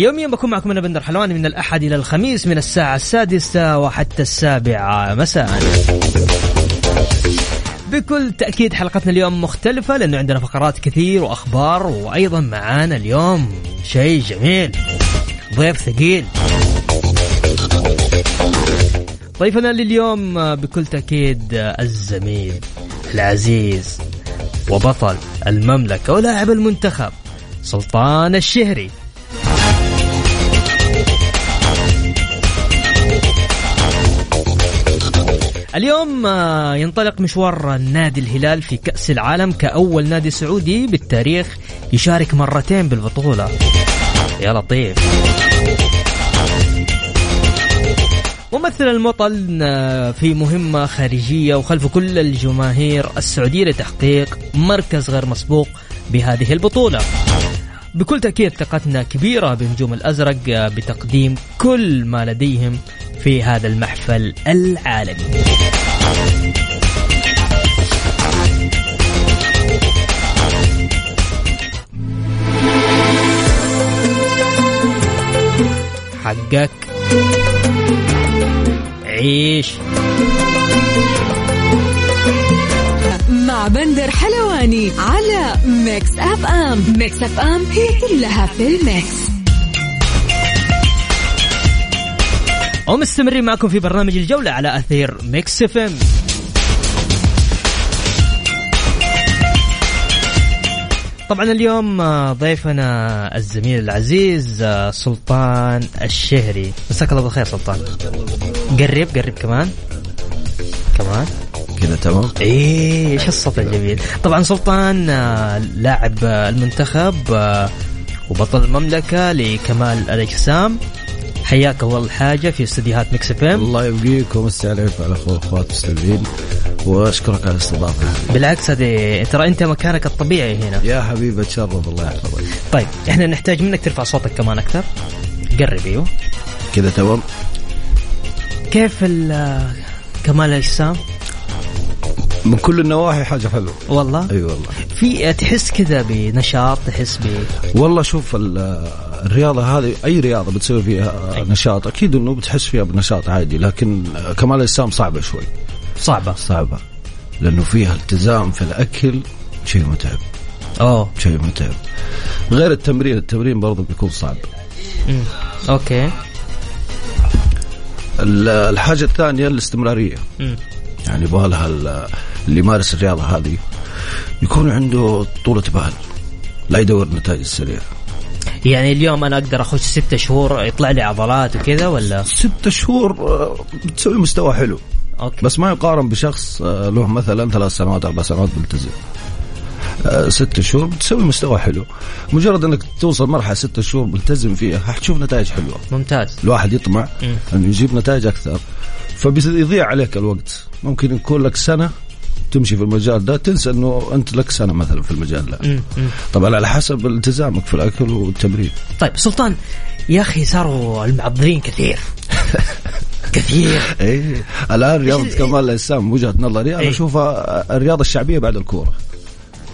يوميا بكون معكم أنا بندر حلواني من الأحد إلى الخميس من الساعة السادسة وحتى السابعة. مساء. بكل تأكيد حلقتنا اليوم مختلفة لأنه عندنا فقرات كثير وأخبار وأيضا معانا اليوم شيء جميل. ضيف ثقيل. ضيفنا لليوم بكل تأكيد الزميل العزيز وبطل المملكة ولاعب المنتخب سلطان الشهري. اليوم آه، ينطلق مشوار نادي الهلال في كأس العالم كأول نادي سعودي بالتاريخ يشارك مرتين بالبطولة. يا لطيف. ممثل المطل آه، في مهمة خارجية وخلف كل الجماهير السعودية لتحقيق مركز غير مسبوق بهذه البطولة. بكل تأكيد ثقتنا كبيرة بنجوم الأزرق بتقديم كل ما لديهم في هذا المحفل العالمي. حقك. عيش. مع بندر حلواني على Mix FM Mix FM هي كلها في ال mix. ومستمرين معكم في برنامج الجولة على أثير Mix FM طبعا اليوم ضيفنا الزميل العزيز سلطان الشهري. مساك الله بالخير سلطان. قرب قرب كمان. كمان. كذا تمام؟ إيه إيش الصوت الجميل؟ طبعا سلطان آه، لاعب آه، المنتخب آه، وبطل المملكة لكمال الأجسام. حياك أول حاجة في استديوهات Mix FM. الله يبقيك ومسي عليك وعلى اخوة أخوات المستمعين وأشكرك على الاستضافة. بالعكس هذه ترى أنت مكانك الطبيعي هنا. يا حبيبي أتشرف. الله يحفظك. طيب إحنا نحتاج منك ترفع صوتك كمان أكثر. قرب أيوه. كذا تمام؟ كيف ال- كمال الأجسام؟ من كل النواحي حاجة حلوة. والله؟ أي والله. في تحس كذا بنشاط تحس ب والله شوف ال- الرياضة هذه أي رياضة بتسوي فيها نشاط أكيد إنه بتحس فيها بنشاط عادي لكن كمال الاجسام صعبة شوي. صعبة. صعبة. لأنه فيها التزام في الأكل شيء متعب. أوه. شيء متعب. غير التمرين التمرين برضه بيكون صعب. okay. ال- الحاجة الثانية الاستمرارية. مم. يعني يبغى لها ال- اللي يمارس الرياضة هذه يكون عنده طولة بال. لا يدور النتائج السريعه يعني اليوم أنا أقدر أخش ستة شهور يطلع لي عضلات وكذا ولا؟ ست شهور آه، بتسوي مستوى حلو. okay. بس ما يقارن بشخص آه، له مثلا ثلاث سنوات أربع سنوات ملتزم. آه، ست شهور بتسوي مستوى حلو. مجرد إنك توصل مرحلة ست شهور ملتزم فيها حتشوف نتائج حلوة. ممتاز. الواحد يطمع. إنه يجيب نتائج أكثر. فبيضيع عليك الوقت. ممكن يكون لك سنة تمشي في المجال ده تنسى إنه أنت لك سنة مثلا في المجال ده. طبعا على حسب التزامك في الأكل والتمرين. طيب سلطان يا أخي صاروا المعضلين كثير. كثير. إيه الآن رياضة كمال الأجسام وجهة نظري أنا إيه. أشوفها الرياضة الشعبية بعد الكورة.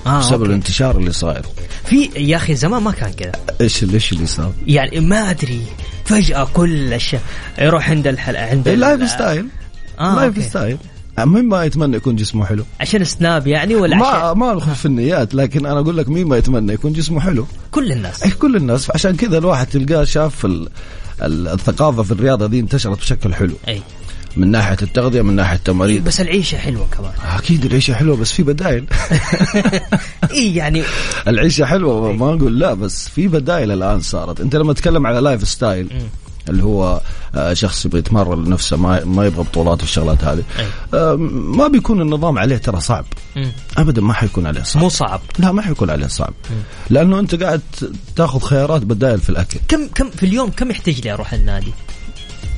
آه بسبب okay. الانتشار اللي صاير. في يا أخي زمان ما كان كذا. إيش إيش اللي صار؟ يعني ما أدري. فجأة كل الشيء يروح عند الحلقة عند ال- ال lifestyle آه life. style مين ما يتمنى يكون جسمه حلو؟ عشان سناب يعني ولا ما عشان ما ندخل في النيات لكن أنا أقول لك مين ما يتمنى يكون جسمه حلو؟ كل الناس. اي كل الناس. عشان كذا الواحد تلقاه شاف ال- ال- الثقافة في الرياضة دي انتشرت بشكل حلو. أي. من ناحية التغذية من ناحية التمارين. بس العيشة حلوة كمان. أكيد العيشة حلوة بس في بدائل. اي يعني العيشة حلوة ما أقول لا بس في بدائل الآن صارت. أنت لما تتكلم على lifestyle اللي هو آه، شخص يبغى يتمرن لنفسه ما ما يبغى بطولات والشغلات هذه. أي. آه، ما بيكون النظام عليه ترى صعب. ابدا ما حيكون عليه صعب. مو صعب. لا ما حيكون عليه صعب. لأنه أنت قاعد تاخذ خيارات بدائل في الأكل. كم كم في اليوم كم يحتاج لي أروح النادي؟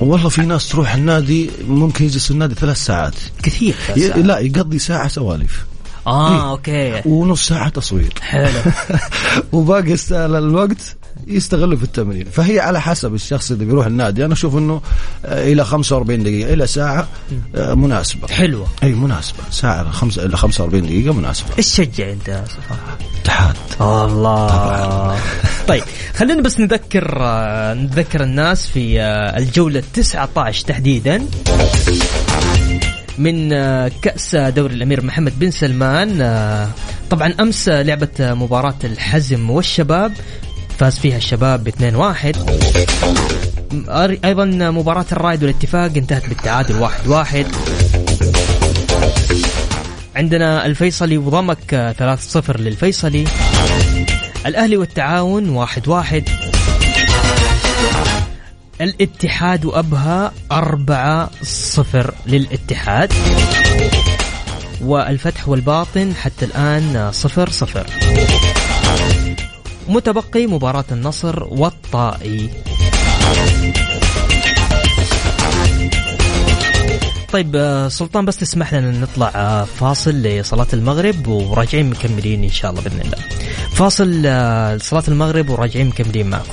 والله في ناس تروح النادي ممكن يجلس النادي ثلاث ساعات. كثير ي... لا يقضي ساعة سواليف. آه إيه. okay. ونص ساعة تصوير. حلو. وباقي الوقت يستغله في التمرين. فهي على حسب الشخص اللي بيروح النادي. أنا أشوف إنه آه، إلى 45 دقيقة إلى ساعة آه، مناسبة. حلوة. إي مناسبة. ساعة خمسة إلى 45 دقيقة مناسبة. إيش تشجع أنت يا؟ اتحاد. الله. طيب خلينا بس نذكر آه، نذكر الناس في الجولة 19 تحديدا. من كأس دوري الأمير محمد بن سلمان طبعا أمس آه، مباراة الحزم والشباب. فاز فيها الشباب ب 2-1 أر- أيضا مباراة الرايد والاتفاق انتهت بالتعادل 1-1 عندنا الفيصلي وضمك آه، 3-0 للفيصلي. الأهلي والتعاون واحد واحد. الاتحاد وأبها أربعة صفر للاتحاد. والفتح والباطن حتى الآن صفر صفر. متبقي مباراة النصر والطائي. طيب آه، سلطان بس تسمح لنا نطلع آه، فاصل لصلاة المغرب وراجعين مكملين إن شاء الله بإذن الله. فاصل آه، لصلاة المغرب وراجعين مكملين معكم.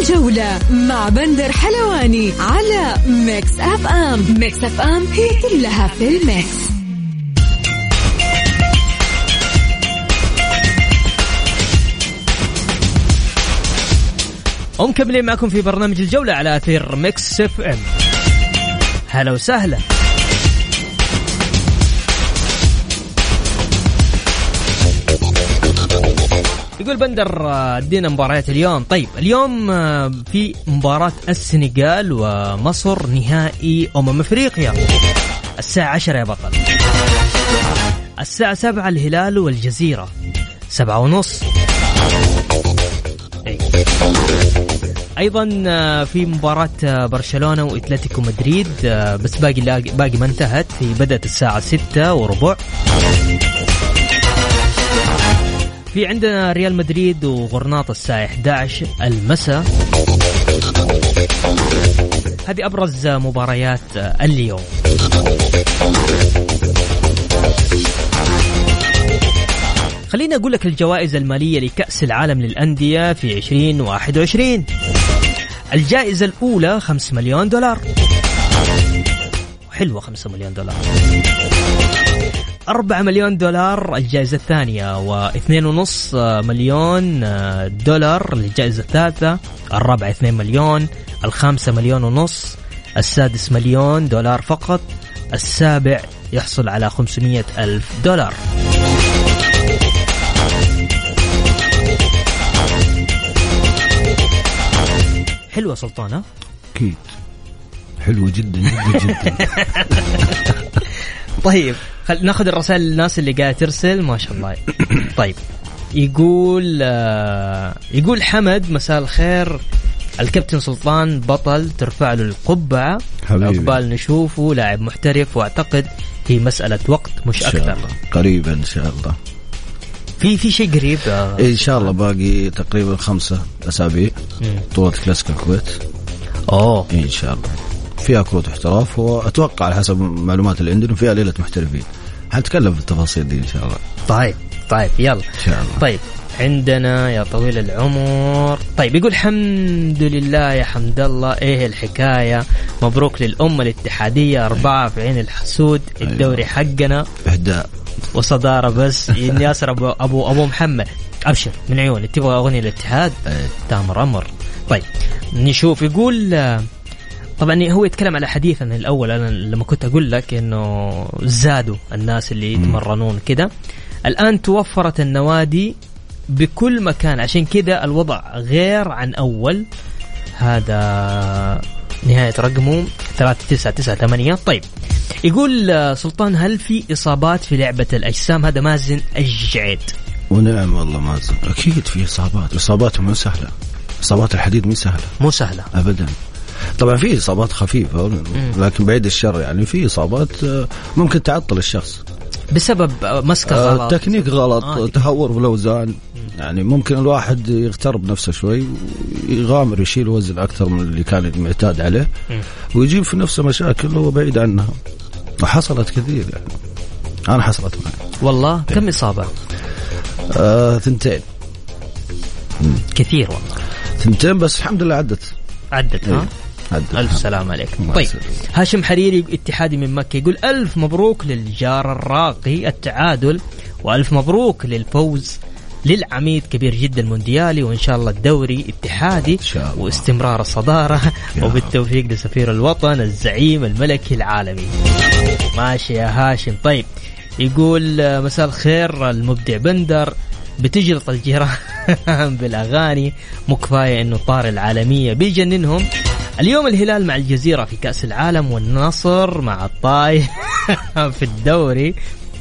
الجولة مع بندر حلواني على Mix FM. Mix FM هي كلها في ال mix. ومكملين معكم في برنامج الجولة على أثير Mix FM. هلا وسهلا. يقول بندر آه، ادينا مباريات اليوم. طيب اليوم آه، في مباراة السنغال ومصر نهائي أمم أفريقيا. الساعة 10 يا بطل. الساعة 7 الهلال والجزيرة. سبعة ونص. أيضا آه، في مباراة آه، برشلونة وأتلتيكو مدريد آه، بس باقي باقي ما انتهت. هي بدأت الساعة ستة وربع. في عندنا ريال مدريد وغرناطة الساعة 11 المساء. هذه أبرز مباريات اليوم. خليني أقول لك الجوائز المالية لكأس العالم للأندية في 2021 الجائزة الأولى 5 مليون دولار. حلوة 5 مليون دولار. 4 مليون دولار الجائزة الثانية واثنين ونص مليون دولار للجائزة الثالثة. الرابعة 2 مليون الخامسة مليون ونص السادس مليون دولار فقط السابع يحصل على 500 ألف دولار. حلوة سلطان ها؟ أكيد. حلوة جدا جدا جدا. طيب خل... ناخذ الرسائل الناس اللي قاعدة ترسل. ما شاء الله. طيب يقول آه يقول حمد مساء الخير. الكابتن سلطان بطل ترفع له القبعة. حبيبي. عقبال نشوفه لاعب محترف وأعتقد هي مسألة وقت مش أكثر. قريبا إن شاء الله. في في شيء قريب؟ آه. إن شاء الله باقي تقريبا خمسة أسابيع. بطولة كلاسيكو الكويت. أوه. إيه إن شاء الله. فيها كروت احتراف وأتوقع على حسب المعلومات اللي عندنا فيها ليلة محترفين. حنتكلم في التفاصيل دي إن شاء الله. طيب طيب يلا. إن شاء الله. طيب عندنا يا طويل العمر. طيب يقول الحمد لله يا حمد الله. إيه الحكاية؟ مبروك للأمة الاتحادية أربعة في عين الحسود. الدوري حقنا. إهداء. وصدارة بس. ياسر أبو, أبو, أبو محمد. أبشر. من عيوني. تبغى أغنية الاتحاد إيه. تامر أمر طيب. نشوف. يقول طبعا هو يتكلم على حديثنا الأول. أنا لما كنت أقول لك إنه زادوا الناس اللي يتمرنون كده. الآن توفرت النوادي بكل مكان. عشان كذا الوضع غير عن أول. هذا نهاية رقمه 3998 طيب يقول آه، سلطان هل في إصابات في لعبة الأجسام؟ هذا مازن الجعيد. ونعم والله مازن. أكيد في إصابات. إصاباتهم مو سهلة. إصابات الحديد مو سهلة. مو سهلة. ابدا. طبعا في إصابات خفيفة لكن بعيد الشر يعني. في إصابات آه، ممكن تعطل الشخص. بسبب آه، مسكة آه، غلط. التكنيك غلط آه،. تهور في الأوزان. يعني ممكن الواحد يغتر بنفسه شوي ويغامر يشيل وزن أكثر من اللي كان معتاد عليه. ويجيب في نفسه مشاكل وهو بعيد عنها. وحصلت كثير يعني. أنا حصلت معي. والله؟ كم إصابة؟ آه ثنتين. كثير والله. ثنتين بس الحمد لله عدت. عدت ها؟ إيه، عدت. ألف سلام عليك. طيب يسلمك. هاشم حريري اتحادي من مكة يقول ألف مبروك للجار الراقي التعادل وألف مبروك للفوز للعميد كبير جدا مونديالي وإن شاء الله الدوري اتحادي إن شاء الله. واستمرار الصدارة يا وبالتوفيق لسفير الوطن الزعيم الملكي العالمي. ماشي يا هاشم. طيب يقول آه، مساء الخير المبدع بندر بتجلط الجيران بالأغاني مو كفاية إنه طار العالمية. بيجننهم اليوم الهلال مع الجزيرة في كأس العالم والنصر مع الطاي في الدوري.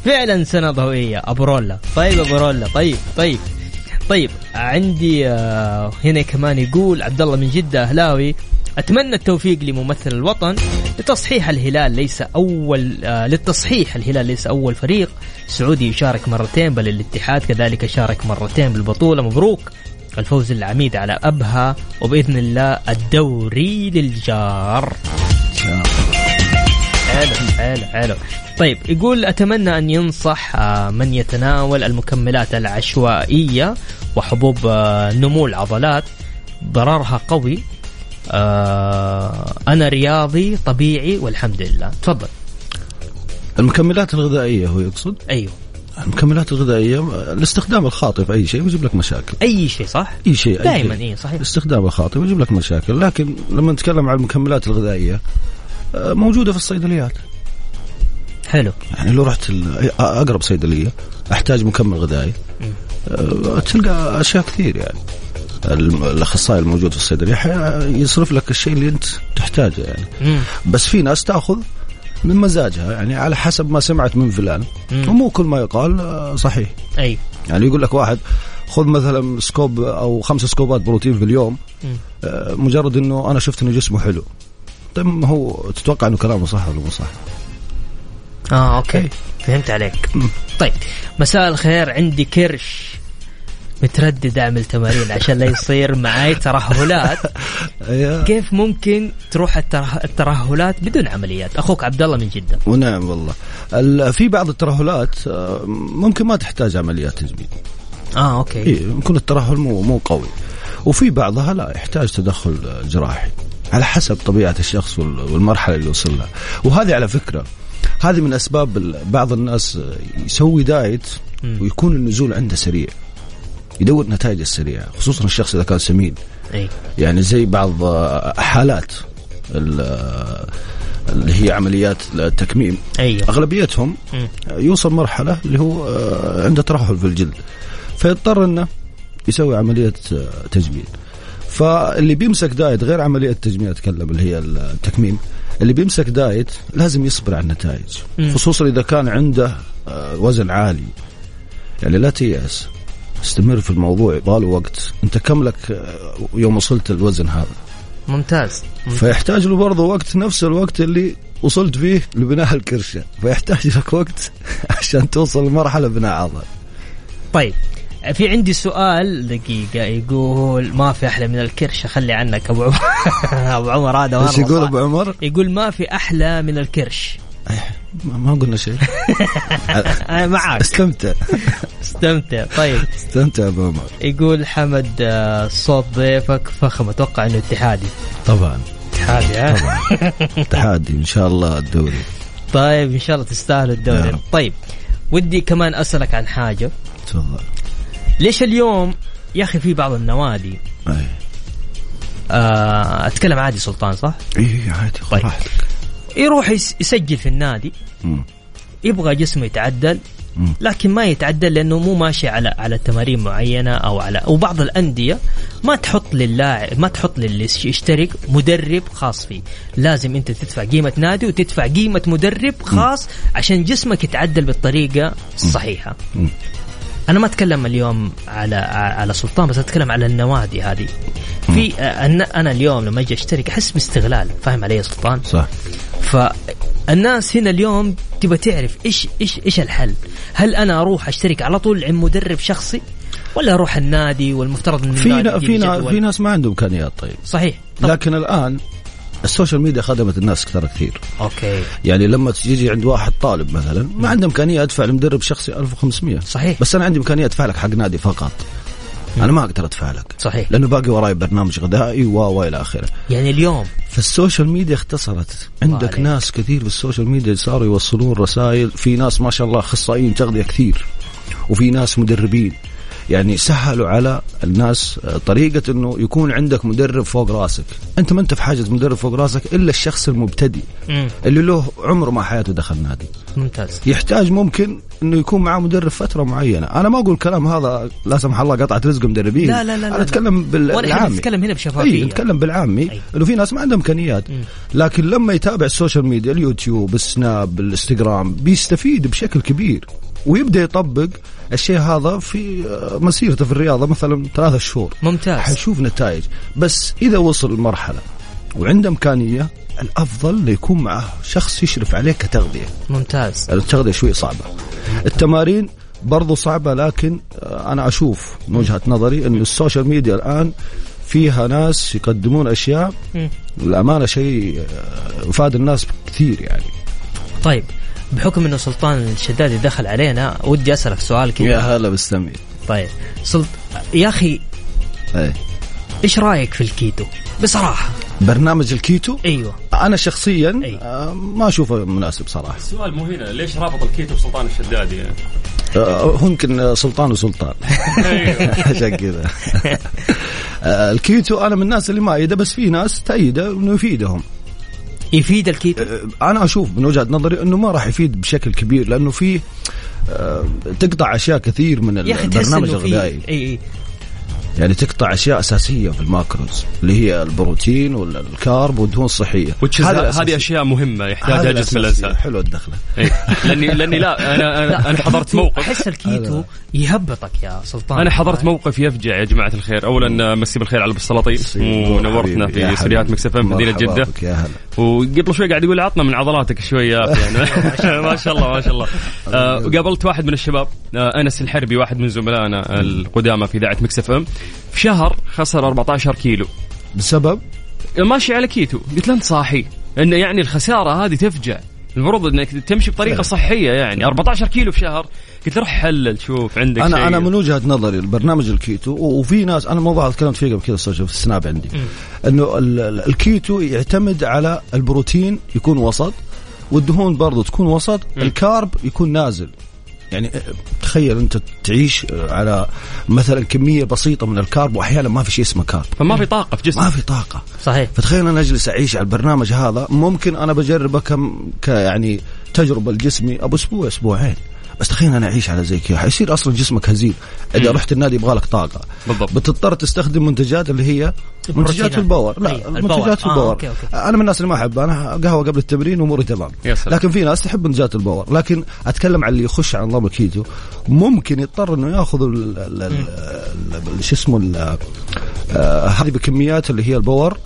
فعلا سنة ضوئية. ابرولا طيب ابرولا طيب طيب. طيب عندي آه، هنا كمان يقول عبد الله من جدة أهلاوي أتمنى التوفيق لممثل الوطن لتصحيح الهلال ليس أول آه للتصحيح الهلال ليس أول فريق سعودي يشارك مرتين بل الاتحاد كذلك شارك مرتين بالبطولة. مبروك الفوز للعميد على أبها وبإذن الله الدوري للجار. حلو حلو حلو طيب يقول أتمنى أن ينصح آه، من يتناول المكملات العشوائية وحبوب آه، نمو العضلات. ضررها قوي. آه، أنا رياضي طبيعي والحمد لله. تفضل. المكملات الغذائية هو يقصد؟ أيوه. المكملات الغذائية الاستخدام الخاطئ في أي شيء يجيب لك مشاكل. أي شيء صح؟ أي شيء دائما. اي صحيح. الاستخدام الخاطئ يجيب لك مشاكل لكن لما نتكلم عن المكملات الغذائية موجودة في الصيدليات. حلو. يعني لو رحت ال- أقرب صيدلية أحتاج مكمل غذائي. آه، تلقى أشياء كثير يعني. الأخصائي الموجود في الصيدلية يصرف لك الشيء اللي أنت تحتاجه يعني. مم. بس في ناس تأخذ من مزاجها يعني على حسب ما سمعت من فلان. مم. ومو كل ما يقال آه، صحيح. أي. يعني يقول لك واحد خذ مثلا سكوب أو خمس سكوبات بروتين في اليوم. مم. آه، مجرد إنه أنا شفت إنه جسمه حلو. طيب ما هو تتوقع إنه كلامه صح ولا مو صح؟ آه أوكي. فهمت عليك. طيب. مساء الخير. عندي كرش متردد أعمل تمارين عشان لا يصير معي ترهلات. أيوة. كيف ممكن تروح التره... الترهلات بدون عمليات؟ أخوك عبد الله من جدة. ونعم والله. ال- في بعض الترهلات آه، ممكن ما تحتاج عمليات تجميل آه okay. إيه يكون الترهل مو مو قوي. وفي بعضها لا يحتاج تدخل جراحي. على حسب طبيعة الشخص وال- والمرحلة اللي وصل لها. وهذه على فكرة هذه من أسباب بعض الناس يسوي diet. ويكون النزول عنده سريع يدور نتائج السريعة خصوصا الشخص إذا كان سمين. إي. يعني زي بعض حالات ال- اللي هي عمليات التكميم. أيوه أغلبيتهم مم. يوصل مرحلة اللي هو آه، عنده ترهل في الجلد. فيضطر إنه يسوي عملية آه، تجميل. فاللي بيمسك دايت غير عملية تجميل أتكلم اللي هي التكميم. اللي بيمسك دايت لازم يصبر على النتائج. خصوصا إذا كان عنده آه، وزن عالي. يعني لا تيأس استمر في الموضوع يبغى له وقت. أنت كم لك آه، يوم وصلت الوزن هذا؟ ممتاز. فيحتاج له برضه وقت نفس الوقت اللي وصلت فيه لبناء الكرشة. فيحتاج لك وقت عشان توصل لمرحلة بناء عضل طيب. في عندي سؤال دقيقة يقول ما في أحلى من الكرش؟ خلي عنك أبو عمر. أبو عمر هذا إيش يقول. أبو عمر؟ يقول ما في أحلى من الكرش. ما ما قلنا شيء. أنا معاك. استمتع. استمتع. طيب. استمتع أبو عمر. يقول حمد آه، صوت ضيفك فخم. أتوقع إنه اتحادي. طبعا. اتحادي ها؟ تحدي إن شاء الله الدوري. طيب إن شاء الله تستاهلوا يا الدوري. رب. طيب. ودي كمان أسألك عن حاجة. تفضل. ليش اليوم يا أخي في بعض النوادي؟ أي. آه أتكلم عادي سلطان صح؟ إي عادي طيب. راحتك يروح يس- يسجل في النادي. مم. يبغى جسمه يتعدل لكن ما يتعدل لأنه مو ماشي على على تمارين معينة أو على وبعض الأندية ما تحط للاعب ما تحط للي يشترك مدرب خاص فيه. لازم أنت تدفع قيمة نادي وتدفع قيمة مدرب خاص عشان جسمك يتعدل بالطريقة الصحيحة. أنا ما أتكلم اليوم على على سلطان بس أتكلم على النوادي هذه. في أنا اليوم لما أجي اشترك أحس باستغلال. فاهم علي يا سلطان؟ صح. فالناس هنا اليوم تبغى تعرف إيش إيش إيش الحل. هل أنا أروح أشترك على طول عند مدرب شخصي ولا أروح النادي والمفترض إن في في, في ناس ما عندهم إمكانيات طيب. صحيح. طب. لكن الآن ال social media خدمت الناس أكثر كثير. okay. يعني لما تيجي عند واحد طالب مثلا ما عنده إمكانية أدفع لمدرب شخصي 1500 صحيح. بس أنا عندي إمكانية أدفع لك حق نادي فقط. أنا ما أقدر أدفع لك. صحيح. لأنه باقي وراي برنامج غذائي و والى آخره. يعني اليوم. فال social media اختصرت. عندك عليك. ناس كثير في ال social media صاروا يوصلون رسائل. في ناس ما شاء الله أخصائيين تغذية كثير. وفي ناس مدربين. يعني سهلوا على الناس طريقة إنه يكون عندك مدرب فوق راسك، أنت ما أنت في حاجة مدرب فوق راسك إلا الشخص المبتدئ. اللي له عمره ما حياته دخل نادي. ممتاز. يحتاج ممكن إنه يكون معاه مدرب فترة معينة، أنا ما أقول الكلام هذا لا سمح الله قطعة رزق مدربين. لا لا لا أنا أتكلم بالعامي. نتكلم هنا بشفافية. اي نتكلم بالعامي إنه في ناس ما عندهم إمكانيات، لكن لما يتابع ال social media اليوتيوب، السناب، الإنستغرام بيستفيد بشكل كبير. ويبدأ يطبق الشيء هذا في مسيرته في الرياضة مثلا ثلاثة شهور. ممتاز. حيشوف نتائج. بس إذا وصل لمرحله وعنده إمكانية الأفضل يكون معه شخص يشرف عليه كتغذية. ممتاز. التغذية شوي صعبة. التمارين برضو صعبة لكن أنا أشوف من وجهة نظري إنه السوشيال ميديا الآن فيها ناس يقدمون أشياء الامانه شيء افاد الناس كثير يعني. طيب. بحكم إنه سلطان الشدادي دخل علينا ودي أسألك سؤال كذا. يا هلا بالسمي طيب سلط... يا أخي إيه. إيش رأيك في الكيتو؟ بصراحة. برنامج الكيتو؟ أيوه. أنا شخصيا أيوة. آه ما أشوفه مناسب صراحة. السؤال مو هنا ليش رابط الكيتو بسلطان الشدادي؟ يعني؟ آه يمكن سلطان وسلطان. عشان كذا. آه الكيتو أنا من الناس اللي ما أيده بس في ناس تأيده انه يفيدهم يفيد الكيتو؟ أنا أشوف من وجهة نظري إنه ما راح يفيد بشكل كبير لأنه في تقطع أشياء كثير من البرنامج الغذائي إي يعني تقطع أشياء أساسية في ال macros اللي هي البروتين وال carb والدهون الصحية. هذه أشياء مهمة يحتاجها جسم الانسان حلو الدخلة. إيه. لاني لأني لا أنا أنا, أنا حضرت موقف. احس الكيتو يهبطك يا سلطان. أنا حضرت موقف يفجع يا جماعة الخير. اولا مسي بالخير على ابو السلاطين ونورتنا في استديوهات Mix FM مدينة جدة. يا هلا. وقبل شوي قاعد يقول عطنا من عضلاتك شويات يعني ما شاء الله ما شاء الله. آه قابلت واحد من الشباب آه أنس الحربي واحد من زملائنا القدامى في إذاعة Mix FM. في شهر خسر 14 كيلو. بسبب؟ ماشي على كيتو. قلت له أنت صاحي. انه يعني الخسارة هذه تفجع. المفروض إنك تمشي بطريقة صحية يعني. 14 كيلو في شهر. قلت روح حلل شوف عندك أنا شيء. أنا من وجهة نظري البرنامج الكيتو وفي ناس أنا الموضوع تكلمت فيه قبل كذا في ال Snap عندي. إنه الكيتو يعتمد على البروتين يكون وسط والدهون برضو تكون وسط. ال carb يكون نازل. يعني تخيل أنت تعيش على مثلا كمية بسيطة من ال carb وأحيانا ما في شيء اسمه carb. فما في طاقة في جسمك. ما في طاقة. صحيح. فتخيل أنا أجلس أعيش على البرنامج هذا ممكن أنا بجربه كم يعني تجربة لجسمي أبو أسبوع أسبوعين. بس تخيل أنا أعيش على زي كذا. حيصير أصلا جسمك هزيل. إذا رحت النادي يبغى لك طاقة. بالضبط. بتضطر تستخدم منتجات اللي هي منتجات ال power. لا أيه. منتجات آه ال power. okay okay. أنا من الناس اللي ما أحب. أنا قهوة قبل التمرين اموري تمام. لكن في ناس تحب منتجات ال power. لكن أتكلم عن اللي يخش على نظام الكيتو ممكن يضطر إنه يأخذ شو اسمه آه هذه بكميات اللي هي ال power.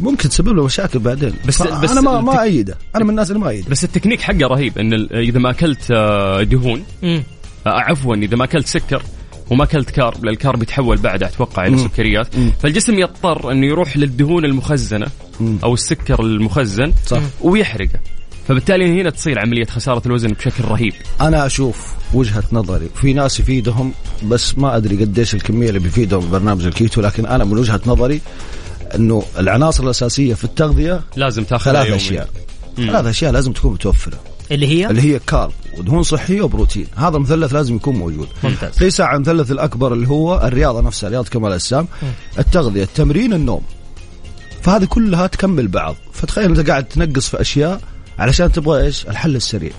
ممكن تسبب له مشاكل بعدين. بس, بس أنا ما ما ايده أنا من الناس اللي ما ايده بس التكنيك حقه رهيب إن إذا ما أكلت دهون عفوا إذا ما أكلت سكر وما أكلت carb لأن ال carb يتحول بعد أتوقع إلى سكريات مم. فالجسم يضطر إنه يروح للدهون المخزنة مم. أو السكر المخزن صح. ويحرقه. فبالتالي هنا تصير عملية خسارة الوزن بشكل رهيب. أنا أشوف وجهة نظري في ناس يفيدهم بس ما أدري قديش الكمية اللي بيفيدهم برنامج الكيتو لكن أنا من وجهة نظري إنه العناصر الأساسية في التغذية لازم تاخذ ثلاث أشياء. ثلاث أشياء لازم تكون متوفرة. اللي هي؟ اللي هي كارب ودهون صحية وبروتين. هذا المثلث لازم يكون موجود. ممتاز. ليس عن المثلث الأكبر اللي هو الرياضة نفسها رياضة كمال الأجسام. التغذية التمرين النوم. فهذه كلها تكمل بعض. فتخيل انت قاعد تنقص في أشياء علشان تبغى إيش؟ الحل السريع.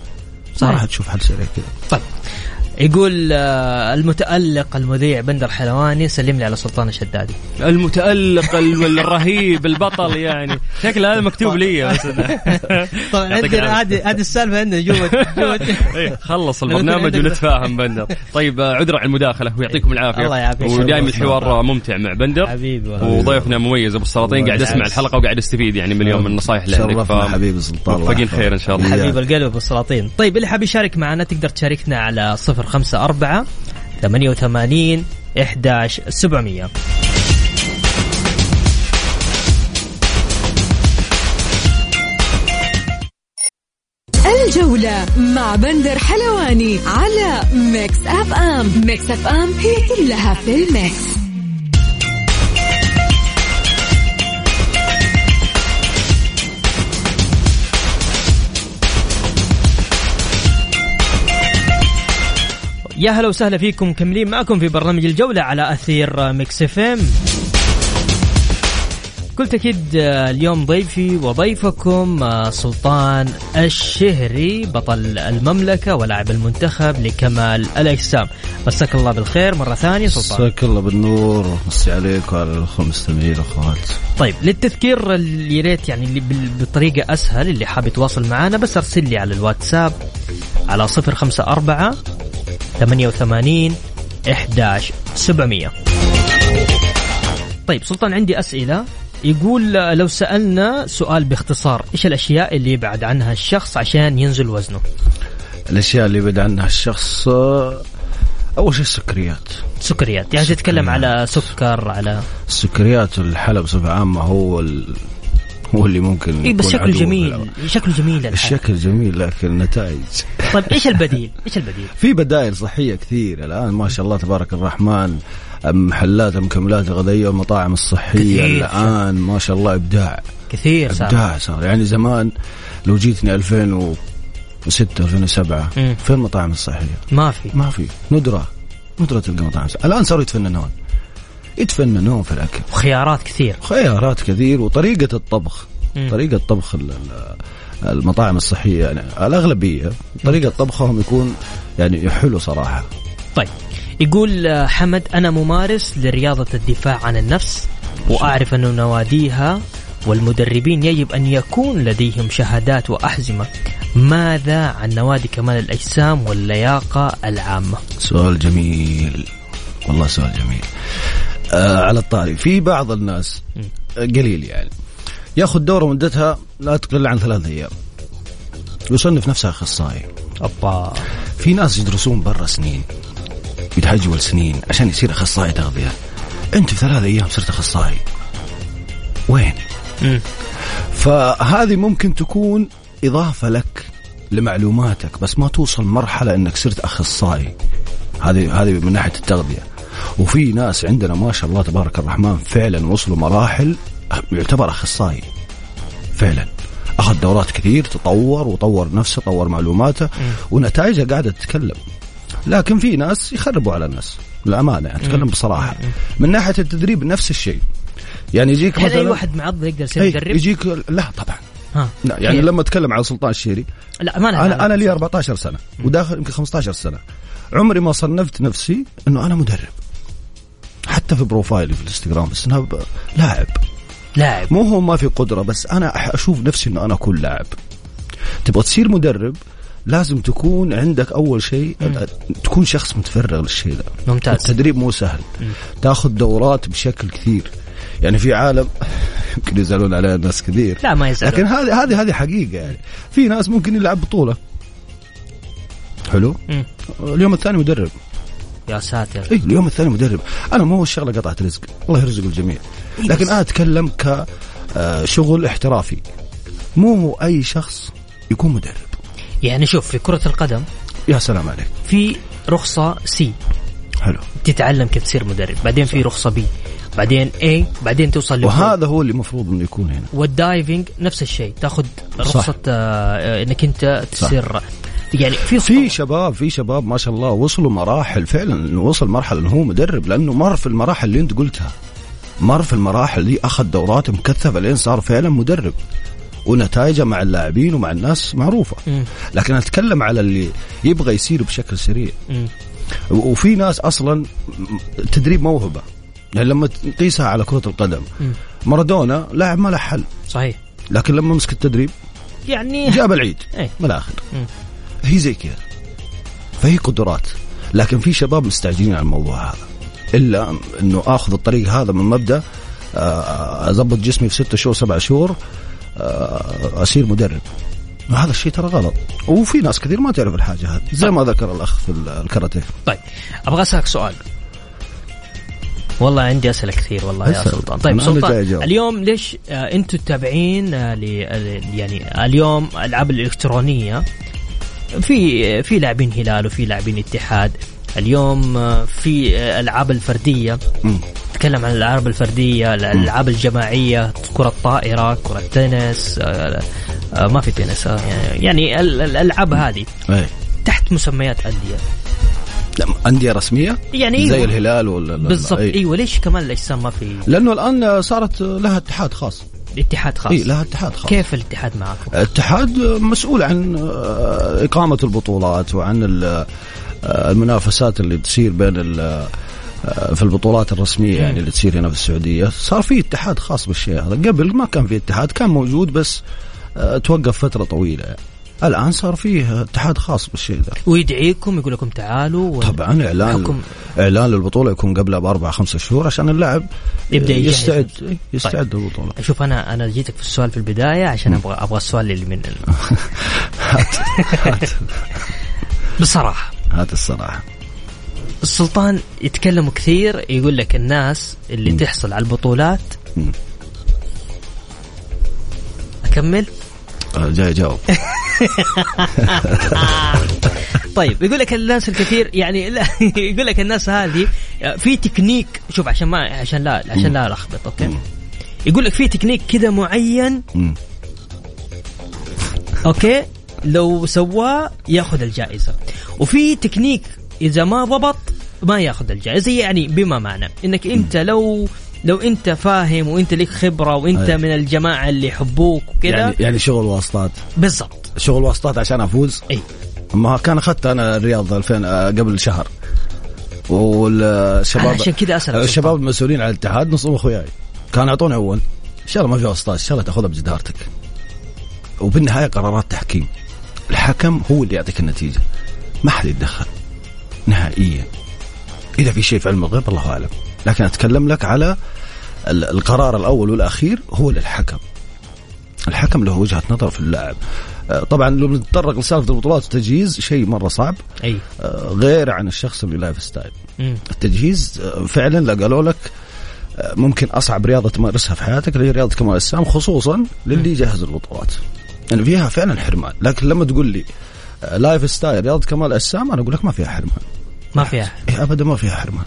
راح تشوف حل سريع كذا. طيب. يقول آه، المتألق المذيع بندر حلواني سلم لي على سلطان الشدادي. المتألق ال- الرهيب البطل يعني. شكل هذا مكتوب لي. بس طبعا عندنا. هذه هذه السالفة عندنا جوة إيه، خلص البرنامج ونتفاهم بندر. طيب آه، عذرا على المداخلة. ويعطيكم العافية. الله يعافيك. ودائما الحوار ممتع مع بندر. حبيبي والله. وضيفنا مميز أبو السلاطين قاعد أسمع الحلقة وقاعد أستفيد يعني من اليوم من النصائح اللي عندك حبيبي سلطان يحفظك. خير إن شاء الله. حبيب القلب أبو السلاطين. طيب اللي حاب يشارك معنا تقدر تشاركنا على 054 88 11 700 الجولة مع بندر حلواني على Mix FM. Mix FM هي كلها في ال mix. يا هلا وسهلا فيكم مكملين معكم في برنامج الجولة على أثير Mix FM. قلت أكيد آه، اليوم ضيفي وضيفكم آه، سلطان الشهري بطل المملكة ولاعب المنتخب لكمال الأجسام. مساك الله بالخير مرة ثانية سلطان. مساك الله بالنور. مسي عليك وعلى الأخوة المستمعين الأخوات. طيب للتذكير اللي يا ريت يعني اللي بطريقة أسهل اللي حاب يتواصل معنا بس أرسل لي على الواتساب على 054 88 11 700 طيب سلطان عندي أسئلة. يقول لو سألنا سؤال باختصار إيش الأشياء اللي يبعد عنها الشخص عشان ينزل وزنه؟ الأشياء اللي يبعد عنها الشخص أول شيء السكريات. سكريات. يعني تتكلم على سكر على السكريات والحلى بصفة عامة هو ال... هو اللي ممكن إيه بس شكله جميل. شكله جميل الحال. الشكل جميل لكن النتائج طيب إيش البديل؟ إيش البديل؟ في بدائل صحية كثير الآن. ما شاء الله تبارك الرحمن. محلات المكملات الغذائية والمطاعم الصحية. الآن. ما شاء الله إبداع. كثير صار. إبداع صار. يعني زمان لو جيتني 2006 2007 مم. فين المطاعم الصحية؟ ما في. ما في. ندرة. ندرة تلقى مطاعم. الآن صاروا يتفننون. يتفننون في الأكل. وخيارات كثير. خيارات كثير وطريقة الطبخ. مم. طريقة طبخ ال- ال- المطاعم الصحية يعني الأغلبية طريقة طبخهم يكون يعني حلو صراحة. طيب يقول آه، حمد أنا ممارس لرياضة الدفاع عن النفس وأعرف أن نواديها والمدربين يجب أن يكون لديهم شهادات وأحزمة ماذا عن نوادي كمال الأجسام واللياقة العامة؟ سؤال جميل. والله سؤال جميل. آه على الطاري. في بعض الناس آه، قليل يعني. ياخذ دوره مدتها لا تقل عن ثلاث أيام. يصنف نفسه أخصائي. أبا. في ناس يدرسون برا سنين يتحجول سنين عشان يصير أخصائي تغذية. أنت في ثلاث أيام صرت أخصائي. وين؟ مم. فهذه ممكن تكون إضافة لك لمعلوماتك بس ما توصل مرحلة إنك صرت أخصائي. هذه هذه من ناحية التغذية. وفي ناس عندنا ما شاء الله تبارك الرحمن فعلا وصلوا مراحل يعتبر أخصائي. فعلا. أخذ دورات كثير تطور وطور نفسه طور معلوماته ونتائجه قاعدة تتكلم. لكن في ناس يخربوا على ناس للأمانة يعني أتكلم بصراحة. من ناحية التدريب نفس الشيء. يعني يجيك هل مثلا أي واحد معضل يقدر يصير أي مدرب؟ يجيك لا طبعا. ها. لا يعني كيف؟ لما أتكلم عن سلطان الشهري لا ما أنا. أنا لي 14 سنة وداخل يمكن 15 سنة. عمري ما صنفت نفسي إنه أنا مدرب. حتى في بروفايلي في الإنستغرام بس أنا ب- لاعب. لاعب. مو هو ما في قدرة بس أنا أشوف نفسي إنه أنا أكون لاعب. تبغى تصير مدرب لازم تكون عندك أول شيء تكون شخص متفرغ للشيء ده. ممتاز. التدريب مو سهل. تاخذ دورات بشكل كثير. يعني في عالم يمكن يزعلون عليها ناس كثير. لا ما يزعلون. لكن هذه هذه هذه حقيقة يعني. في ناس ممكن يلعب بطولة. حلو؟ مم. اليوم الثاني مدرب. يا ساتر. اي اليوم الثاني مدرب. أنا مو الشغلة قطعه رزق. الله يرزق الجميع. لكن أنا أتكلم كشغل احترافي. مو أي شخص يكون مدرب. يعني شوف في كرة القدم يا سلام عليك. في رخصة C حلو. تتعلم كيف تصير مدرب. بعدين في رخصة B بعدين A بعدين توصل. وهذا هو اللي المفروض إنه يكون هنا. وال diving نفس الشيء. تاخذ صح. رخصة آه، إنك أنت تصير يعني في في شباب في شباب ما شاء الله وصلوا مراحل فعلا وصل مرحلة إنه هو مدرب لأنه مر في المراحل اللي أنت قلتها. مر في المراحل دي أخذ دورات مكثفة لين صار فعلا مدرب. ونتائجه مع اللاعبين ومع الناس معروفة. لكن أتكلم على اللي يبغى يصير بشكل سريع. وفي ناس أصلا التدريب موهبة. يعني لما تقيسها على كرة القدم. مارادونا لاعب ما له حل. صحيح. لكن لما مسك التدريب يعني جاب العيد. إيه. من الآخر. هي زي كذا. فهي قدرات. لكن في شباب مستعجلين على الموضوع هذا. إلا إنه آخذ الطريق هذا من مبدأ آه، اضبط جسمي في ستة شهور سبع شهور آه، أصير مدرب. هذا الشيء ترى غلط. وفي ناس كثير ما تعرف الحاجة هذه. زي ما ذكر الأخ في الكاراتيه. طيب أبغى أسألك سؤال. والله عندي أسئلة كثير والله يا. سلطان. طيب سلطان. اليوم ليش آه أنتم تابعين آه ل- آه، يعني اليوم الالعاب الإلكترونية في في لاعبين هلال وفي لاعبين اتحاد. اليوم آه، في آه، الالعاب الفردية. مم. نتكلم عن الألعاب الفردية الألعاب الجماعية كرة طائرة كرة تنس آه، آه، ما في تنس آه، يعني- ال- الألعاب هذه. إيه. تحت مسميات أندية. لا، أندية رسمية؟ يعني زي أيوة. الهلال ولا لا- لا، بالضبط إيه. إيوه. ليش كمان؟ الاجسام ما في؟ لأنه الآن صارت لها اتحاد خاص. اتحاد خاص. اي لها اتحاد خاص. كيف الاتحاد معكم؟ الاتحاد مسؤول عن آه، إقامة البطولات وعن آه، المنافسات اللي تصير بين آه، في البطولات الرسمية يعني اللي تصير هنا في السعودية. صار في اتحاد خاص بالشيء هذا. قبل ما كان في اتحاد كان موجود بس توقف فترة طويلة. يعني. الآن صار فيه اتحاد خاص بالشيء ذا. ويدعيكم يقول لكم تعالوا ولا- طبعا اعلان بحكم- إعلان للبطوله يكون قبلها بأربع خمسة شهور عشان اللاعب يجهز. يستعد نفسه. يستعد للبطولة. شوف أنا أنا جيتك في السؤال في البداية عشان أبغى أبغى السؤال اللي من بصراحة. هات الصراحة. السلطان يتكلموا كثير يقول لك الناس اللي تحصل على البطولات مم. أكمل؟ جاي جاوب. طيب يقول لك الناس الكثير يعني لا يقول لك الناس هذه في تكنيك شوف عشان ما عشان لا عشان لا ألخبط okay؟ يقول لك في تكنيك كذا معين. okay؟ لو سواه ياخذ الجائزة. وفي تكنيك إذا ما ضبط ما ياخذ الجائزة يعني بما معنى. إنك أنت لو لو انت فاهم وانت لك خبرة وانت أي. من الجماعة اللي يحبوك وكذا يعني يعني شغل واسطات. بالضبط. شغل واسطات عشان أفوز؟ إي. ما كان أخذت أنا الرياض 2000 آه، قبل شهر. والشباب عشان كذا أسألك الشباب. المسؤولين على الاتحاد نصهم أخوياي. كانوا يعطوني أول. إن شاء الله ما في واسطات إن شاء الله تأخذها بجدارتك. وبالنهاية قرارات تحكيم. الحكم هو اللي يعطيك النتيجة. ما حد يتدخل. نهائيا. إذا في شيء في علم الغيب الله أعلم. لكن أتكلم لك على ال- القرار الأول والأخير هو للحكم. الحكم له وجهة نظر في اللاعب. آه، طبعا لو نتطرق لسالفة البطولات والتجهيز شيء مرة صعب. أي. آه، غير عن الشخص اللي lifestyle. التجهيز آه، فعلا لا قالوا لك ممكن أصعب رياضة تمارسها في حياتك اللي هي رياضة كمال الاجسام خصوصا للي يجهز البطولات. يعني فيها فعلا حرمان. لكن لما تقول لي lifestyle رياضة كمال الاجسام أنا أقول لك ما فيها حرمان. ما فيها. إيه ابدا ما فيها حرمان.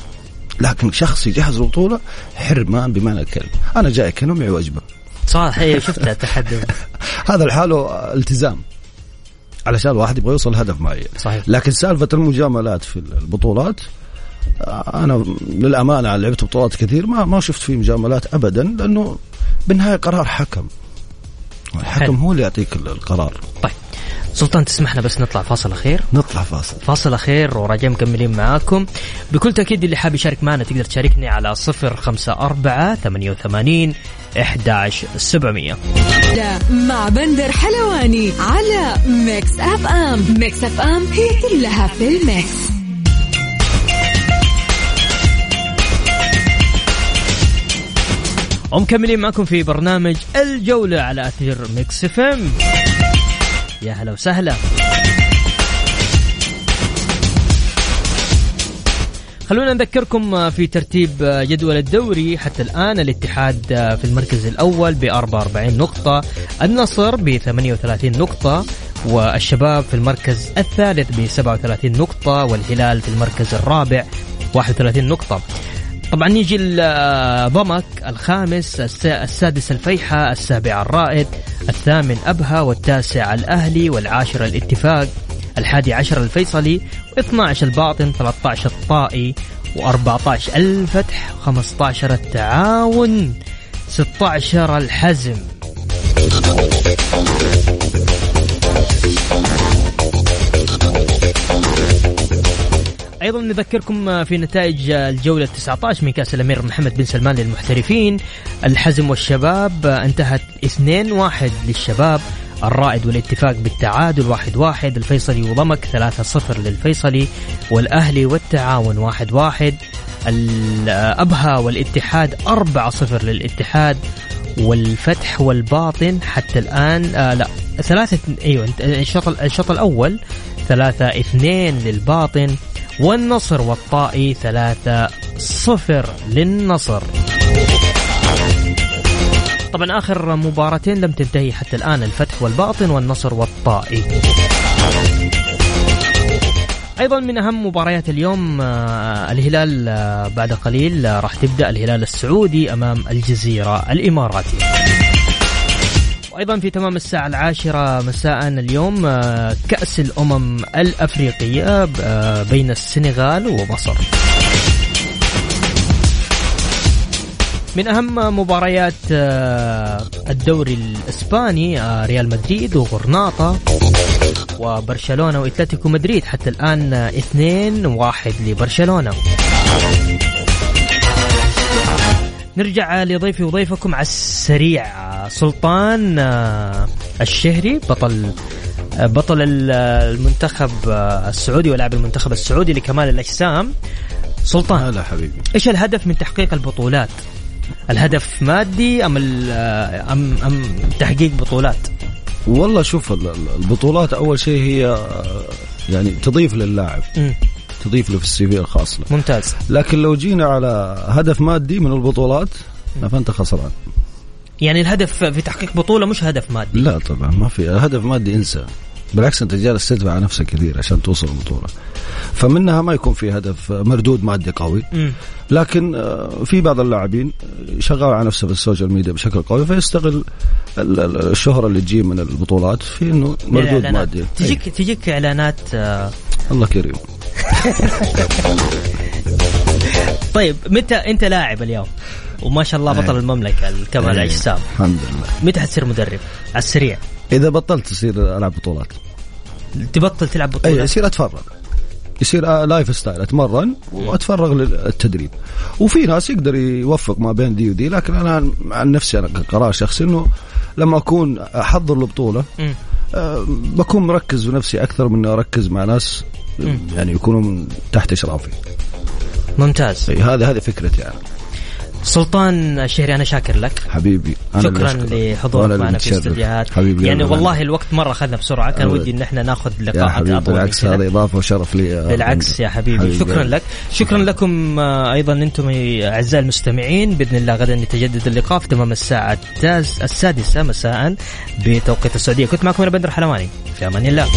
لكن شخص يجهز البطولة حرمان بمعنى الكلمة أنا جاي كانه معي وجبة. صح هي شفتها تحدي هذا لحاله التزام. علشان الواحد يبغى يوصل لهدف معين. صحيح. لكن سالفة المجاملات في البطولات أنا للأمانة لعبت بطولات كثير ما ما شفت فيه مجاملات ابدا لأنه بالنهاية قرار حكم. الحكم. هو اللي يعطيك ال- القرار. طيب. سلطان تسمحنا بس نطلع فاصل أخير. نطلع فاصل. فاصل أخير وراجعين مكملين معاكم. بكل تأكيد اللي حاب يشارك معنا تقدر تشاركني على 054 88 11700 لا مع بندر حلواني على ميكس اف ام ميكس اف ام هي كلها في ال mix. ومكملين معكم في برنامج الجولة على أثير ميكس اف ام يا هلا وسهلا. خلونا نذكركم في ترتيب جدول الدوري حتى الآن. الاتحاد في المركز الأول ب 44 نقطة النصر ب 38 نقطة والشباب في المركز الثالث ب 37 نقطة والهلال في المركز الرابع 31 نقطة. طبعا نيجي ضمك الخامس الس- السادس الفيحة السابع الرائد الثامن أبها والتاسع الأهلي والعاشر الاتفاق الحادي عشر الفيصلي و12 الباطن 13 الطائي و14 الفتح 15 التعاون 16 الحزم. أيضا نذكركم في نتائج الجولة 19 من كاس الأمير محمد بن سلمان للمحترفين. الحزم والشباب انتهت 2-1 للشباب. الرائد والاتفاق بالتعادل واحد واحد. الفيصلي وضمك ثلاثة صفر للفيصلي والأهلي والتعاون واحد واحد. الأبها والاتحاد أربعة صفر للاتحاد. والفتح والباطن حتى الآن آه لا ثلاثة أيوة الشوط الشوط الأول ثلاثة اثنين للباطن. والنصر والطائي ثلاثة صفر للنصر. طبعا آخر مباراتين لم تنتهي حتى الآن الفتح والباطن والنصر والطائي أيضا من أهم مباريات اليوم آه الهلال آه بعد قليل آه راح تبدأ الهلال السعودي أمام الجزيرة الاماراتي وأيضا في تمام الساعة العاشرة مساء اليوم آه كأس الأمم الأفريقية آه بين السنغال ومصر. من أهم مباريات آه الدوري الإسباني ريال مدريد وغرناطة وبرشلونة وإتلتيكو مدريد حتى الآن 2 1 لبرشلونة. نرجع لضيفي وضيفكم على السريع. سلطان الشهري بطل بطل المنتخب السعودي ولاعب المنتخب السعودي لكمال الأجسام سلطان هلا حبيبي إيش الهدف من تحقيق البطولات؟ الهدف مادي أم أم أم تحقيق بطولات؟ والله شوف البطولات أول شيء هي يعني تضيف للاعب. تضيف له في ال CV الخاص له ممتاز لكن لو جينا على هدف مادي من البطولات فأنت خسران يعني الهدف في تحقيق بطولة مش هدف مادي. لا طبعا ما في هدف مادي انسى. بالعكس أنت جالس تدفع على نفسك كثير عشان توصل البطولة. فمنها ما يكون في هدف مردود مادي قوي. لكن في بعض اللاعبين شغال على نفسه في ال social media بشكل قوي فيستغل الشهرة اللي تجي من البطولات في إنه مردود مادي. تجيك تجيك إعلانات آه الله كريم. طيب متى انت لاعب اليوم؟ وما شاء الله بطل المملكة كمال الأجسام. الحمد لله. متى حتصير مدرب؟ على السريع. إذا بطلت تصير ألعب بطولات. تبطل تلعب بطولات؟ اي يصير أتفرغ. يصير lifestyle أتمرن وأتفرغ للتدريب. وفي ناس يقدر يوفق ما بين دي ودي لكن أنا عن نفسي أنا قرار شخصي إنه لما أكون أحضر البطولة أه بكون مركز بنفسي أكثر من أركز مع ناس. يعني يكونوا من تحت إشرافي. ممتاز. هذا هذه فكرتي يعني. سلطان الشهري أنا شاكر لك. حبيبي أنا شكرا لحضورك معنا في الاستديوهات حبيبي يعني والله الوقت مرة اخذنا بسرعة. كان ودي إن إحنا ناخذ لقاءات اطول بالعكس هذا إضافة وشرف لي. بالعكس يا حبيبي, حبيبي شكرا لك. شكرا لكم أيضا أنتم أعزائي المستمعين. بإذن الله غدا يتجدد اللقاء في تمام الساعة السادسة مساء بتوقيت السعودية. كنت معكم أنا بدر حلواني. في أمان الله.